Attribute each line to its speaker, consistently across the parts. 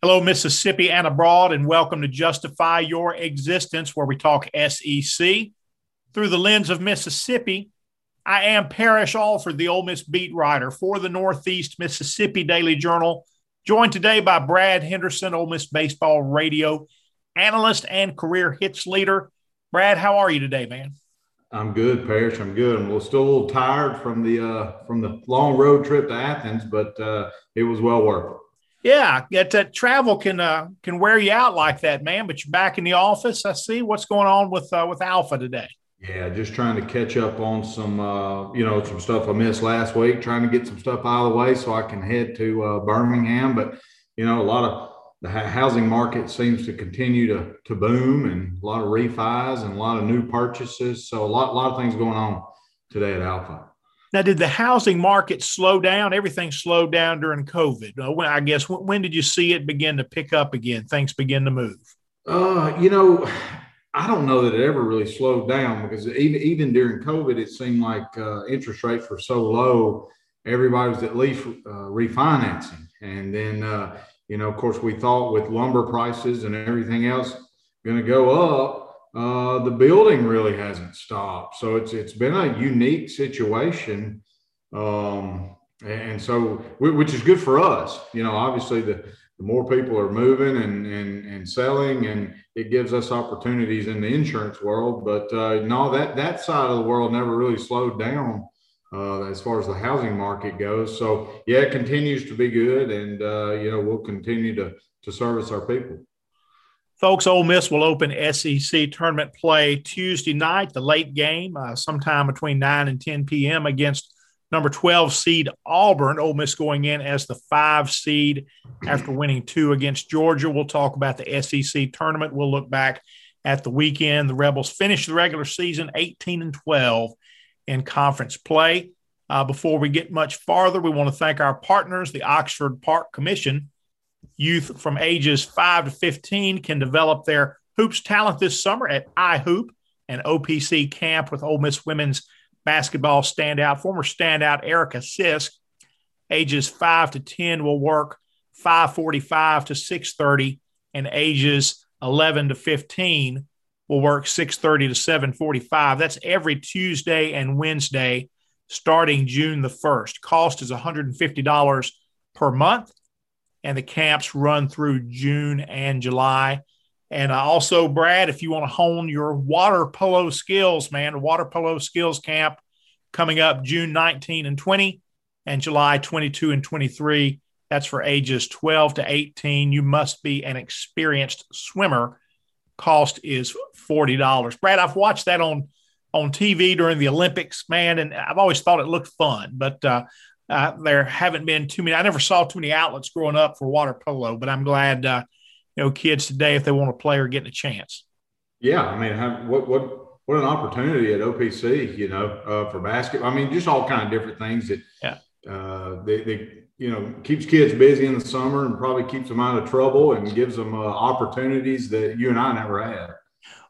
Speaker 1: Hello, Mississippi and abroad, and welcome to Justify Your Existence, where we talk SEC through the lens of Mississippi. I am Parrish Alford, the Ole Miss beat writer for the Northeast Mississippi Daily Journal, joined today by Brad Henderson, Ole Miss baseball radio analyst and career hits leader. Brad, how are you today, man?
Speaker 2: I'm good, Parrish. I'm good. I'm still a little tired from the uh, from the long road trip to Athens, but uh, it was well worth it.
Speaker 1: Yeah, that, that travel can uh, can wear you out like that, man. But you're back in the office. I see what's going on with uh, with Alfa today.
Speaker 2: Yeah, just trying to catch up on some uh, you know some stuff I missed last week. Trying to get some stuff out of the way so I can head to uh, Birmingham. But you know, a lot of the housing market seems to continue to to boom, and a lot of refis and a lot of new purchases. So a lot a lot of things going on today at Alfa.
Speaker 1: Now, did the housing market slow down? Everything slowed down during COVID. Uh, I guess when did you see it begin to pick up again? Things begin to move.
Speaker 2: Uh, you know, I don't know that it ever really slowed down because even even during COVID, it seemed like uh, interest rates were so low, everybody was at least uh, refinancing. And then, uh, you know, of course, we thought with lumber prices and everything else going to go up, uh, the building really hasn't stopped. So it's it's been a unique situation, um, and so which is good for us. You know, obviously the the more people are moving and and and selling, and it gives us opportunities in the insurance world. But uh, no, that that side of the world never really slowed down. Uh, as far as the housing market goes, so yeah, it continues to be good, and uh, you know we'll continue to to service our people.
Speaker 1: Folks, Ole Miss will open SEC tournament play Tuesday night, the late game, uh, sometime between 9 and 10 p.m. against number 12 seed Auburn. Ole Miss going in as the five seed after winning two against Georgia. We'll talk about the SEC tournament. We'll look back at the weekend. The Rebels finished the regular season 18 and 12 in conference play. Uh, before we get much farther, we want to thank our partners, the Oxford Park Commission Youth from ages 5 to 15 can develop their hoops talent this summer at iHoop, an OPC camp with Ole Miss women's basketball standout, former standout Erica Sisk. Ages 5 to 10 will work 545 to 630, and ages 11 to 15 will work 630 to 745. That's every Tuesday and Wednesday starting June the 1st. Cost is $150 per month and the camps run through June and July. And also, Brad, if you want to hone your water polo skills, man, water polo skills camp coming up June 19 and 20 and July 22 and 23. That's for ages 12 to 18. You must be an experienced swimmer. Cost is $40. Brad, I've watched that on on TV during the Olympics, man, and I've always thought it looked fun. But uh, uh, there haven't been too many. I never saw too many outlets growing up for water polo, but I'm glad uh, you know kids today, if they want to play, are getting a chance.
Speaker 2: Yeah, I mean, have, what what what an opportunity at OPC, you know, uh, for basketball. I mean, just all kind of different things that yeah. Uh, they, they you know keeps kids busy in the summer and probably keeps them out of trouble and gives them uh, opportunities that you and I never had.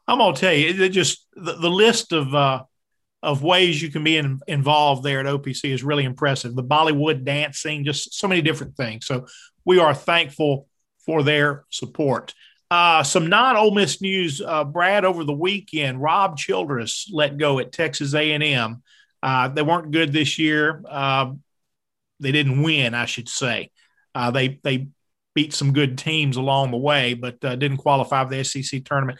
Speaker 1: I'm gonna tell you, it just the, the list of uh, of ways you can be in, involved there at OPC is really impressive. The Bollywood dancing, just so many different things. So we are thankful for their support. Uh, some non Ole Miss news, uh, Brad. Over the weekend, Rob Childress let go at Texas A and M. Uh, they weren't good this year. Um, they didn't win, I should say. Uh, they they beat some good teams along the way, but uh, didn't qualify for the SEC tournament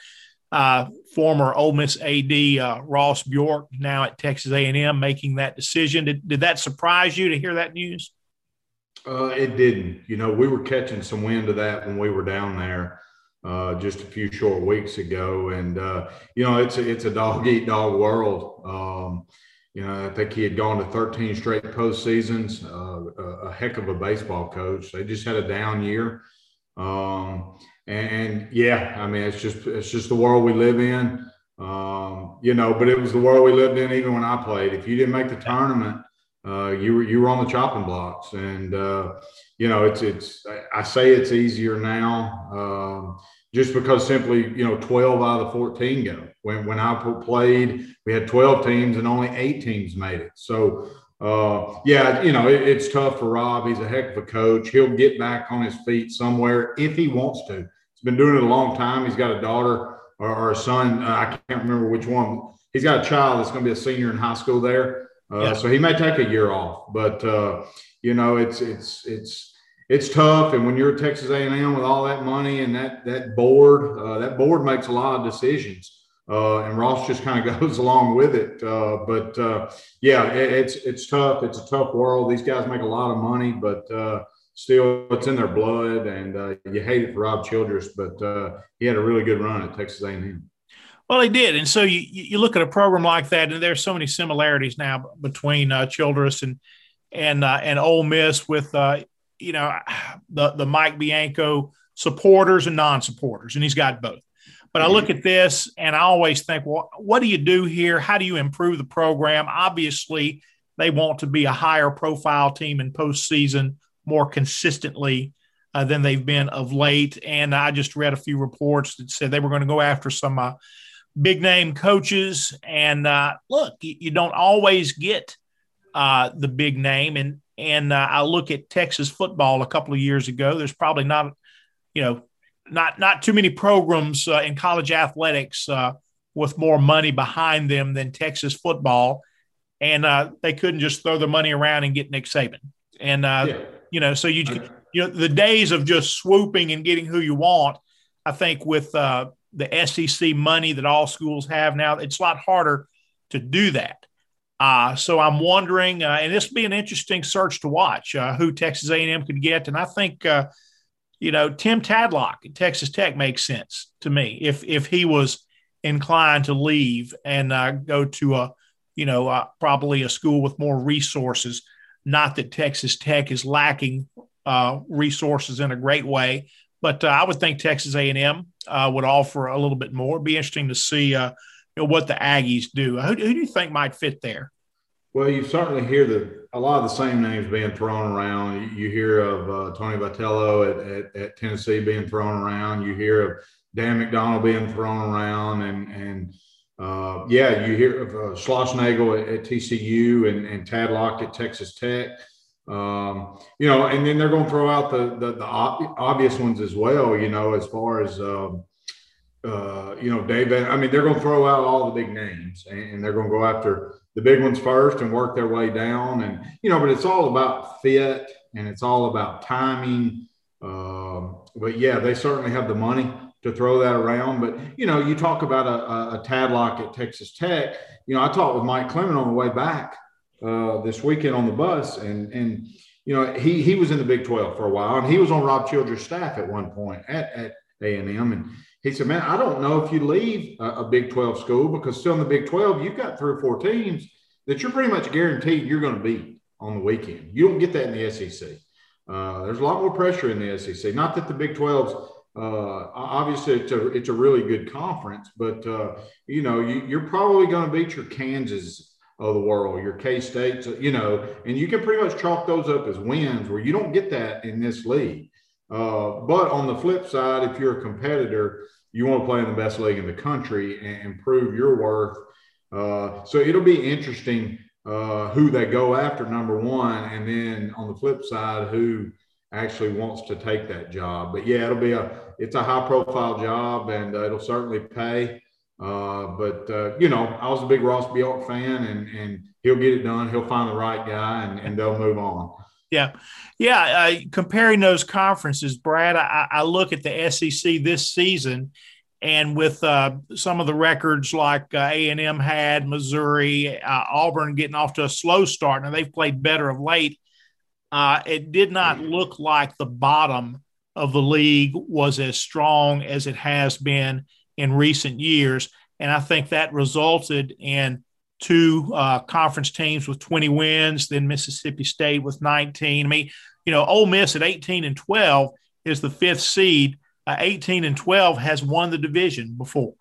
Speaker 1: uh, former Ole Miss AD uh, Ross Bjork, now at Texas A&M, making that decision. Did, did that surprise you to hear that news?
Speaker 2: Uh, it didn't. You know, we were catching some wind of that when we were down there uh, just a few short weeks ago, and uh, you know, it's a, it's a dog eat dog world. Um, you know, I think he had gone to 13 straight postseasons. Uh, a, a heck of a baseball coach. They just had a down year. Um, and yeah, I mean, it's just it's just the world we live in, um, you know. But it was the world we lived in even when I played. If you didn't make the tournament, uh, you were you were on the chopping blocks, and uh, you know, it's it's. I say it's easier now, um, just because simply you know, twelve out of the fourteen go. When when I played, we had twelve teams and only eight teams made it. So uh, yeah, you know, it, it's tough for Rob. He's a heck of a coach. He'll get back on his feet somewhere if he wants to. He's been doing it a long time. He's got a daughter or, or a son. Uh, I can't remember which one. He's got a child that's going to be a senior in high school there. Uh, yeah. So he may take a year off, but uh, you know, it's it's it's it's tough. And when you're at Texas A&M with all that money and that that board, uh, that board makes a lot of decisions. Uh, and Ross just kind of goes along with it. Uh, but uh, yeah, it, it's it's tough. It's a tough world. These guys make a lot of money, but uh, still, it's in their blood, and uh, you hate it for Rob Childress. But uh, he had a really good run at Texas A&M.
Speaker 1: Well, he did, and so you you look at a program like that, and there's so many similarities now between Childress and and and Ole Miss with you know the the Mike Bianco supporters and non-supporters, and he's got both. But I look at this and I always think, well, what do you do here? How do you improve the program? Obviously, they want to be a higher profile team in postseason more consistently uh, than they've been of late. And I just read a few reports that said they were going to go after some uh, big name coaches. And uh, look, you, you, don't always get uh, the big name. And and uh, I look at Texas football a couple of years ago. There's probably not, you know, not not too many programs uh, in college athletics with more money behind them than Texas football, and they couldn't just throw the money around and get Nick Saban. And yeah. You know, so you you know the days of just swooping and getting who you want. I think with uh, the SEC money that all schools have now, it's a lot harder to do that. Uh, so I'm wondering, uh, and this will be an interesting search to watch uh, who Texas A&M could get. And I think uh, you know, Tim Tadlock at Texas Tech makes sense to me if if he was inclined to leave and uh, go to a, you know, uh, probably a school with more resources. Not that Texas Tech is lacking uh, resources in a great way, but uh, I would think Texas A&M uh, would offer a little bit more. It'd be interesting to see, uh, you know, what the Aggies do. Who, who do you think might fit there?
Speaker 2: Well, you certainly hear the a lot of the same names being thrown around. You, hear of uh, Tony Vitello at, at, at, Tennessee being thrown around. You hear of Dan McDonnell being thrown around, and and uh, yeah, you hear of uh, Schlossnagle at, at, TCU and, and Tadlock at Texas Tech. Um, you know, and then they're going to throw out the, the, the obvious ones as well. You know, as far as um, uh, you know, David. I mean, they're going to throw out all the big names, and they're going to go after the big ones first and work their way down. And you know, but it's all about fit and it's all about timing. Um, but yeah, they certainly have the money to throw that around. But you know, you talk about a, a, Tadlock at Texas Tech. You know, I talked with Mike Clement on the way back uh, this weekend on the bus, and and you know, he he was in the Big Twelve for a while, and he was on Rob Childress' staff at one point at at A and M, and he said, "Man, I don't know if you leave a, a, Big 12 school because still in the Big 12, you've got three or four teams that you're pretty much guaranteed you're going to beat on the weekend. You don't get that in the SEC. Uh, there's a lot more pressure in the SEC. Not that the Big 12's uh, obviously it's a it's a really good conference, but uh, you know you, are probably going to beat your Kansas of the world, your K States, you know, and you can pretty much chalk those up as wins where you don't get that in this league. Uh, but on the flip side, if you're a competitor, you want to play in the best league in the country and, and prove your worth. Uh, so it'll be interesting uh, who they go after, number one, and then on the flip side, who actually wants to take that job. But yeah, it'll be a it's a high profile job, and uh, it'll certainly pay. Uh, but uh, you know, I was a big Ross Bjork fan, and and he'll get it done. He'll find the right guy, and, and they'll move on.
Speaker 1: Yeah, yeah. Comparing those conferences, Brad, I, I, look at the SEC this season, and with uh, some of the records like uh, A and M had, Missouri, uh, Auburn getting off to a slow start, and they've played better of late. Uh, it did not look like the bottom of the league was as strong as it has been in recent years, and I think that resulted in two uh, conference teams with 20 wins, then Mississippi State with 19. I mean, you know, Ole Miss at 18 and 12 is the fifth seed. Uh, 18 and 12 has won the division before.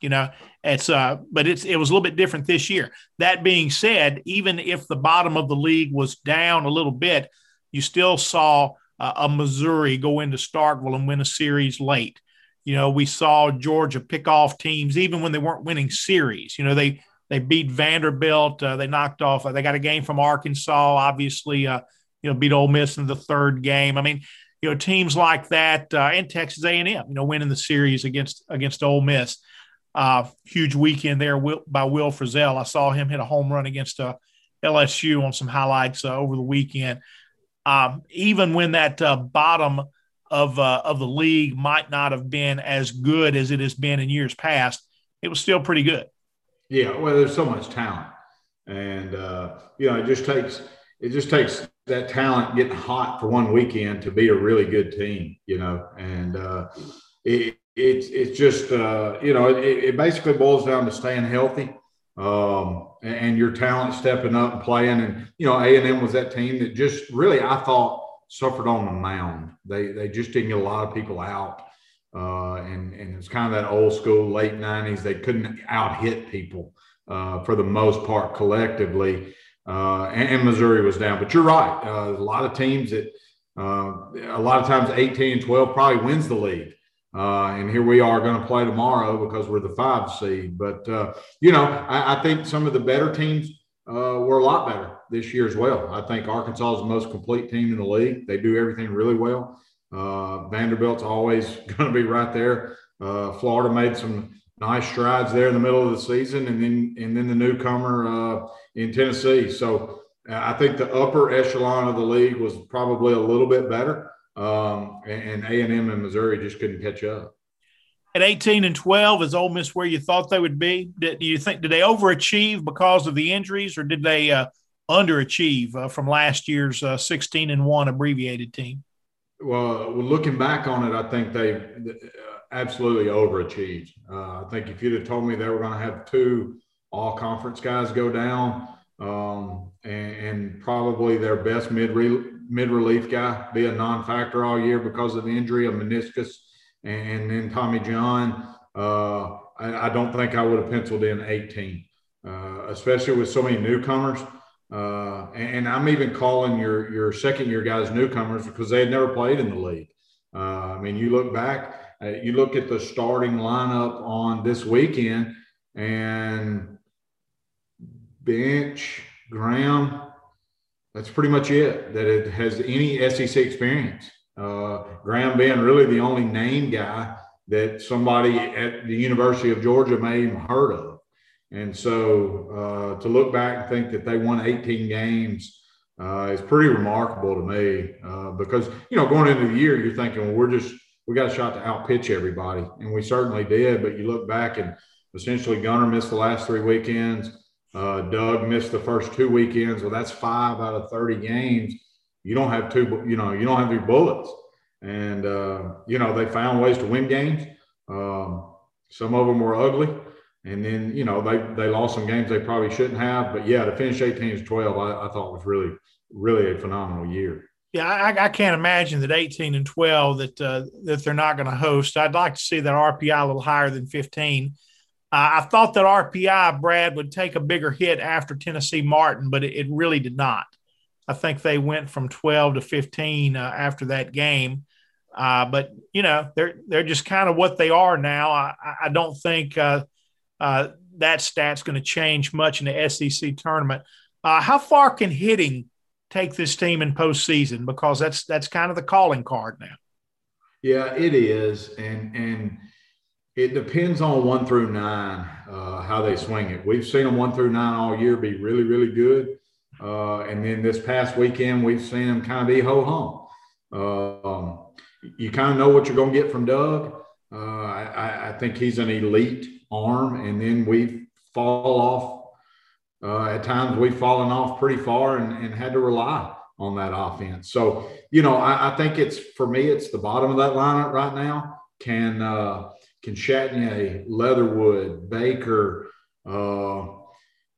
Speaker 1: You know, it's uh, but it's it was a little bit different this year. That being said, even if the bottom of the league was down a little bit, you still saw uh, a Missouri go into Starkville and win a series late. You know, we saw Georgia pick off teams even when they weren't winning series. You know, they they beat Vanderbilt. Uh, they knocked off. Uh, they got a game from Arkansas. Obviously, uh, you know, beat Ole Miss in the third game. I mean, you know, teams like that uh, and Texas A&M, you know, winning the series against against Ole Miss. Uh, huge weekend there by Will Frizzell. I saw him hit a home run against uh, LSU on some highlights uh, over the weekend. Um, even when that uh, bottom of uh, of the league might not have been as good as it has been in years past, it was still pretty good.
Speaker 2: Yeah, well, there's so much talent, and you know, it just takes it just takes that talent getting hot for one weekend to be a really good team, you know, and it, it's it's just uh, you know it, it, basically boils down to staying healthy um, and, and, your talent stepping up and playing. And you know A and M was that team that just really I thought suffered on the mound. They they just didn't get a lot of people out, uh, and and it's kind of that old school late '90s. They couldn't out hit people uh, for the most part collectively. Uh, and, and, Missouri was down. But you're right. Uh, a lot of teams that uh, a lot of times 18 and 12 probably wins the league. Uh, and here we are going to play tomorrow because we're the five seed. But, uh, you know, I, I, think some of the better teams uh, were a lot better this year as well. I think Arkansas is the most complete team in the league. They do everything really well. Vanderbilt's always going to be right there. Florida made some nice strides there in the middle of the season, and then and then the newcomer in Tennessee. So uh, I think the upper echelon of the league was probably a little bit better, um, and A and M and Missouri just couldn't catch up.
Speaker 1: At 18 and 12, is Ole Miss where you thought they would be? Did, do you think did they overachieve because of the injuries, or did they uh, underachieve uh, from last year's uh, 16 and one abbreviated team?
Speaker 2: Well, looking back on it, I think they uh, absolutely overachieved. Uh, I think if you'd have told me they were going to have two all conference guys go down, um, and, and, probably their best mid mid relief guy be a non-factor all year because of injury of meniscus, and, then Tommy John. Uh, I, I, don't think I would have penciled in 18, uh, especially with so many newcomers. Uh, and, and, I'm even calling your your second year guys newcomers because they had never played in the league. Uh, I mean, you look back, uh, you look at the starting lineup on this weekend, and Bench, Graham. That's pretty much it. That it has any SEC experience. Uh, Graham being really the only name guy that somebody at the University of Georgia may even heard of. And so uh, to look back and think that they won 18 games uh, is pretty remarkable to me uh, because, you know, going into the year, you're thinking, well, we're just, we got a shot to outpitch everybody. And we certainly did. But you look back and essentially Gunnar missed the last three weekends. Uh, Doug missed the first two weekends. Well, that's five out of 30 games. You don't have two, you know, you don't have three bullets. And, uh, you know, they found ways to win games. Um, some of them were ugly. And then, you know, they, they lost some games they probably shouldn't have. But yeah, to finish 18 to 12, I, I thought was really, really a phenomenal year.
Speaker 1: Yeah, I, I, can't imagine that 18 and 12 that uh, that they're not going to host. I'd like to see that RPI a little higher than 15. Uh, I thought that RPI, Brad, would take a bigger hit after Tennessee Martin, but it, it really did not. I think they went from 12 to 15 uh, after that game. Uh, but you know they're they're just kind of what they are now. I, I don't think uh, uh, that stat's going to change much in the SEC tournament. Uh, how far can hitting take this team in postseason? Because that's that's kind of the calling card now.
Speaker 2: Yeah, it is, and and it depends on one through nine uh, how they swing it. We've seen them one through nine all year be really, really good. Uh, and then this past weekend, we've seen them kind of be ho hum. Um, you kind of know what you're going to get from Doug. Uh, I, I, think he's an elite arm, and then we fall off. Uh, at times, we've fallen off pretty far and, and, had to rely on that offense. So, you know, I, I, think it's for me, it's the bottom of that lineup right now. Can can Chatagnier, Leatherwood, Baker, uh,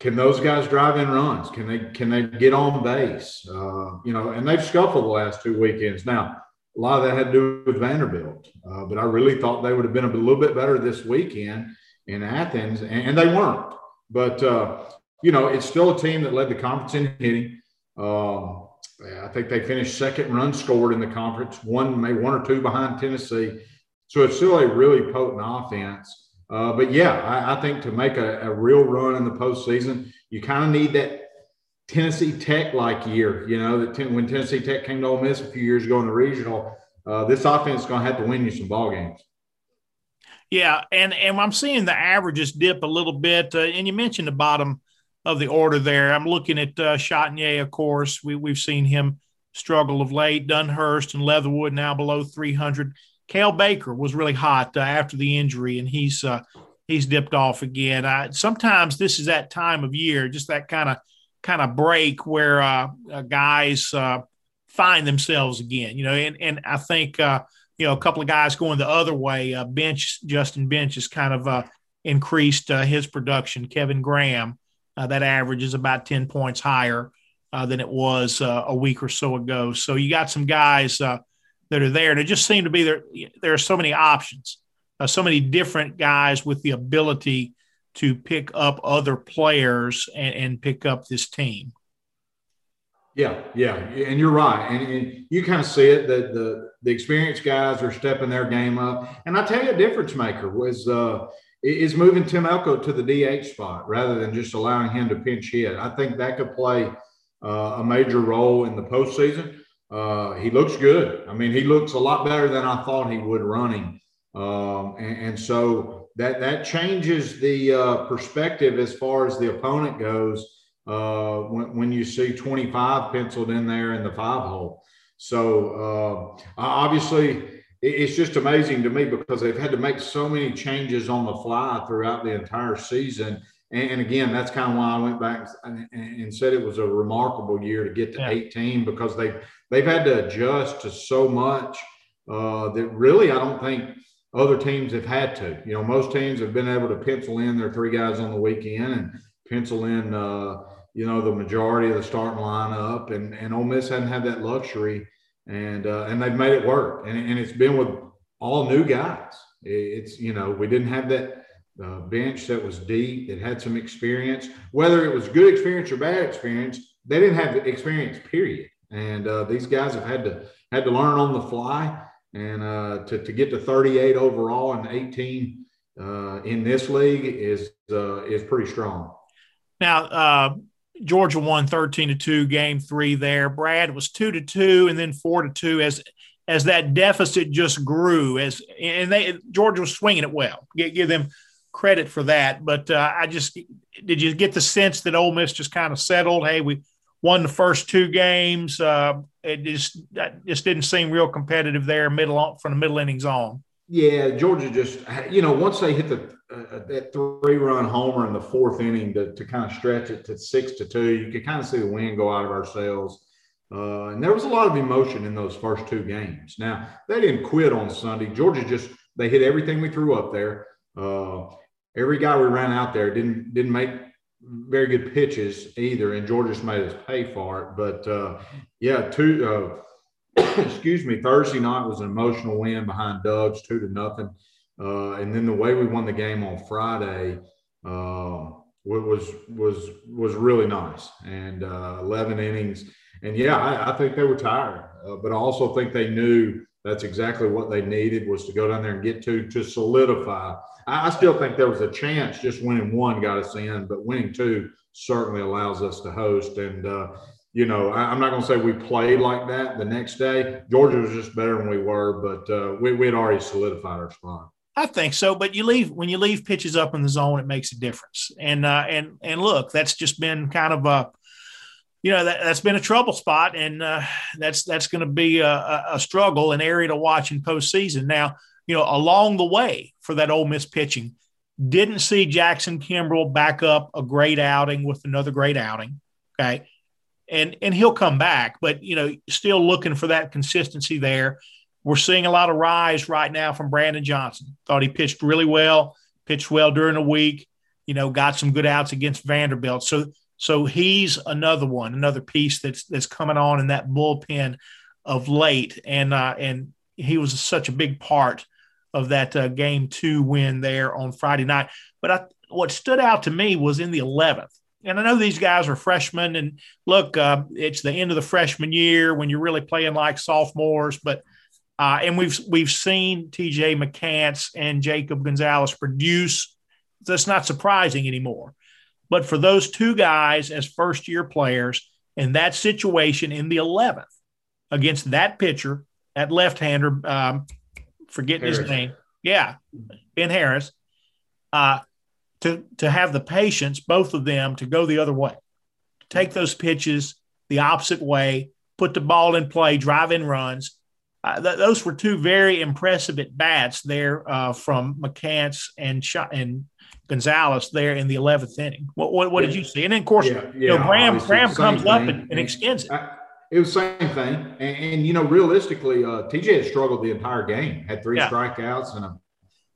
Speaker 2: can those guys drive in runs? Can they can they get on base? Uh, you know, and they've scuffled the last two weekends. Now, a lot of that had to do with Vanderbilt, uh, but I really thought they would have been a little bit better this weekend in Athens, and, and they weren't. But uh, you know, it's still a team that led the conference in hitting. Um, I think they finished second run scored in the conference, one maybe one or two behind Tennessee. So it's still a really potent offense. Uh, but yeah, I, I, think to make a, a real run in the postseason, you kind of need that Tennessee Tech like year. You know, that ten, when Tennessee Tech came to Ole Miss a few years ago in the regional, uh, this offense is going to have to win you some ball games.
Speaker 1: Yeah, and and I'm seeing the averages dip a little bit. Uh, and you mentioned the bottom of the order there. I'm looking at uh, of course. We we've seen him struggle of late. Dunhurst and Leatherwood now below 300. Cael Baker was really hot uh, after the injury, and he's uh, he's dipped off again. Uh, sometimes this is that time of year, just that kind of kind of break where uh, uh, guys uh, find themselves again. You know, and and I think you know a couple of guys going the other way. Bench Justin Bench has kind of increased his production. Kevin Graham, that average is about ten points higher than it was a week or so ago. So you got some guys that are there. And it just seemed to be there. There are so many options, uh, so many different guys with the ability to pick up other players and, and pick up this team.
Speaker 2: Yeah, yeah, and you're right, and, and you kind of see it that the the experienced guys are stepping their game up. And I tell you, a difference maker was uh, is moving Tim Elko to the DH spot rather than just allowing him to pinch hit. I think that could play uh, a major role in the postseason uh, he looks good. I mean, he looks a lot better than I thought he would running. Um, and, and, so that that changes the uh, perspective as far as the opponent goes uh, when, when you see 25 penciled in there in the five hole. So uh, obviously, it's just amazing to me because they've had to make so many changes on the fly throughout the entire season. And, and again, that's kind of why I went back and, and, said it was a remarkable year to get to yeah. 18 because they they've had to adjust to so much uh, that really I don't think other teams have had to. You know, most teams have been able to pencil in their three guys on the weekend and pencil in, uh, you know, the majority of the starting lineup. And and Ole Miss hadn't had that luxury, and uh, and they've made it work. And, and it's been with all new guys. It's you know we didn't have that. Uh, bench that was deep, that had some experience. Whether it was good experience or bad experience, they didn't have experience. Period and uh, these guys have had to had to learn on the fly and uh, to, to get to 38 overall and 18 uh, in this league is uh, is pretty strong.
Speaker 1: Now, uh, Georgia won 13 to 2 game three there. Brad was 2 to 2 and then 4 to 2 as as that deficit just grew as and they Georgia was swinging it well. Give, give them credit for that. But uh, I just did you get the sense that Ole Miss just kind of settled? Hey, we won the first two games. Uh, it just just didn't seem real competitive there, middle from the middle innings on.
Speaker 2: Yeah, Georgia just you know once they hit the uh, that three run homer in the fourth inning to, to kind of stretch it to six to two, you could kind of see the wind go out of our sails. Uh, and there was a lot of emotion in those first two games. Now they didn't quit on Sunday. Georgia just they hit everything we threw up there. Uh, every guy we ran out there didn't didn't make very good pitches either, and Georgia's made us pay for it. But uh, yeah, two. Uh, excuse me. Thursday night was an emotional win behind Doug's, two to nothing, uh, and then the way we won the game on Friday uh, was was was really nice. And uh, eleven innings, and yeah, I, I, think they were tired, uh, but I also think they knew that's exactly what they needed was to go down there and get to to solidify I, still think there was a chance just winning one got us in, but winning two certainly allows us to host. And, uh, you know, I, am not going to say we played like that the next day. Georgia was just better than we were, but uh, we, we had already solidified our spot.
Speaker 1: I think so, but you leave when you leave pitches up in the zone, it makes a difference. And uh, and and look, that's just been kind of a, you know, that, has been a trouble spot, and uh, that's that's going to be a, a struggle, an area to watch in postseason. Now, you know, along the way for that Ole Miss pitching. Didn't see Jackson Kimbrell back up a great outing with another great outing. Okay. And and he'll come back, but you know, still looking for that consistency there. We're seeing a lot of rise right now from Brandon Johnson. Thought he pitched really well, pitched well during the week, you know, got some good outs against Vanderbilt. So so he's another one, another piece that's that's coming on in that bullpen of late. And uh, and he was such a big part of that uh, game two win there on Friday night. But I, what stood out to me was in the 11th. And I know these guys are freshmen, and look, uh, it's the end of the freshman year when you're really playing like sophomores. But Uh, and we've we've seen TJ McCants and Jacob Gonzalez produce. That's not surprising anymore. But for those two guys as first year players in that situation in the 11th against that pitcher, that left hander, um, forgetting Harris. his name. Yeah, Ben Harris. Uh, to to have the patience, both of them, to go the other way, take those pitches the opposite way, put the ball in play, drive in runs. Uh, th- those were two very impressive at bats there uh, from McCants and Sh- and Gonzalez there in the 11th inning. What, what, what yeah. did you see? And then, of course, yeah, yeah, you know, Graham, Graham comes thing. up and, and, and extends it. I,
Speaker 2: it was the same thing. And, and you know, realistically, uh, TJ had struggled the entire game, had three strikeouts and a,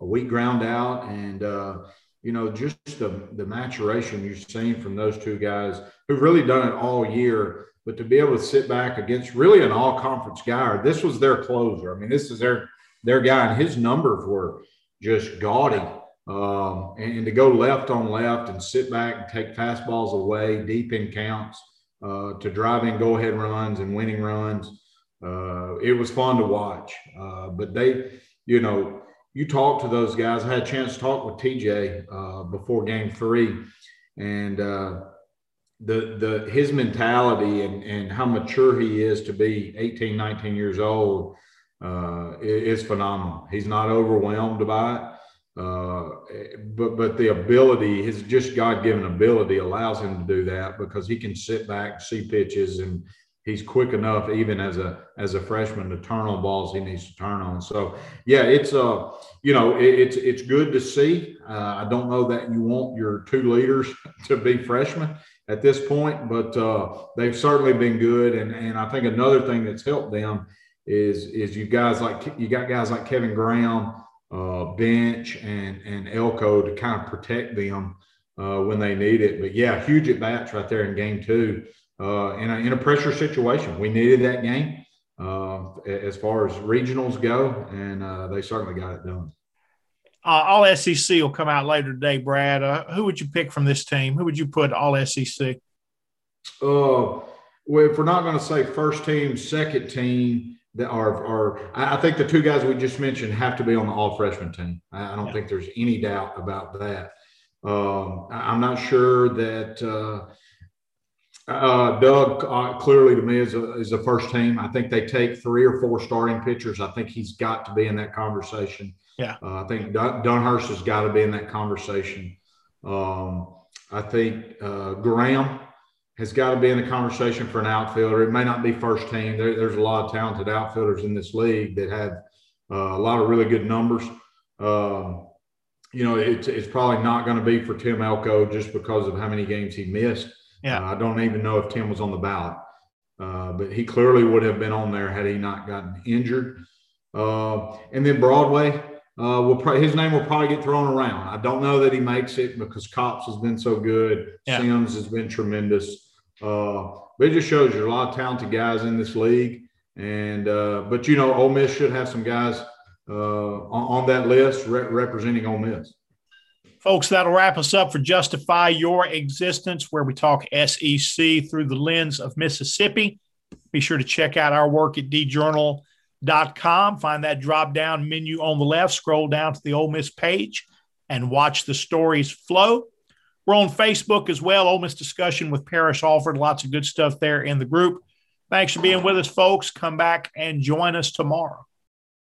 Speaker 2: a weak ground out. And, uh, you know, just the, the maturation you've seen from those two guys who've really done it all year. But to be able to sit back against really an all conference guy, or this was their closer. I mean, this is their their guy, and his numbers were just gaudy. Um, and, and, to go left on left and sit back and take fastballs away deep in counts uh, to driving go ahead runs and winning runs. Uh, it was fun to watch. Uh, but they, you know, you talk to those guys. I had a chance to talk with TJ uh, before game three, and uh, the the his mentality and, and how mature he is to be 18, 19 years old uh, is phenomenal. He's not overwhelmed by it. Uh, but but the ability, his just God given ability, allows him to do that because he can sit back, see pitches, and he's quick enough, even as a as a freshman, to turn on balls he needs to turn on. So yeah, it's uh you know it, it's it's good to see. Uh, I don't know that you want your two leaders to be freshmen at this point, but uh, they've certainly been good. And and I think another thing that's helped them is is you guys like you got guys like Kevin Graham uh, Bench and and Elko to kind of protect them uh, when they need it. But yeah, huge at bats right there in game two uh, in, a, in a pressure situation. We needed that game uh, as far as regionals go, and uh, they certainly got it done.
Speaker 1: Uh, all SEC will come out later today, Brad. who would you pick from this team? Who would you put all SEC?
Speaker 2: Uh, well, if we're not going to say first team, second team, that are, are I think the two guys we just mentioned have to be on the all freshman team. I, don't yeah. think there's any doubt about that. Um, I, am not sure that uh, uh, Doug uh, clearly to me is a, is a first team. I think they take three or four starting pitchers. I think he's got to be in that conversation.
Speaker 1: Yeah.
Speaker 2: Uh, I think Dun- Dunhurst has got to be in that conversation. Um, I think uh, Graham has got to be in the conversation for an outfielder. It may not be first team. There, there's a lot of talented outfielders in this league that have uh, a lot of really good numbers. Um, you know, it's, it's probably not going to be for Tim Elko just because of how many games he missed.
Speaker 1: Yeah.
Speaker 2: Uh, I don't even know if Tim was on the ballot, uh, but he clearly would have been on there had he not gotten injured. Uh, and then Broadway, uh, will probably, his name will probably get thrown around. I don't know that he makes it because Kopps has been so good. Yeah. Sims has been tremendous. Uh, but it just shows there's a lot of talented guys in this league. And uh, but you know, Ole Miss should have some guys uh, on, on, that list re- representing Ole Miss.
Speaker 1: Folks, that'll wrap us up for Justify Your Existence, where we talk SEC through the lens of Mississippi. Be sure to check out our work at djournal.com. Find that drop down menu on the left, scroll down to the Ole Miss page, and watch the stories flow. We're on Facebook as well. Ole Miss discussion with Parrish Alford. Lots of good stuff there in the group. Thanks for being with us, folks. Come back and join us tomorrow.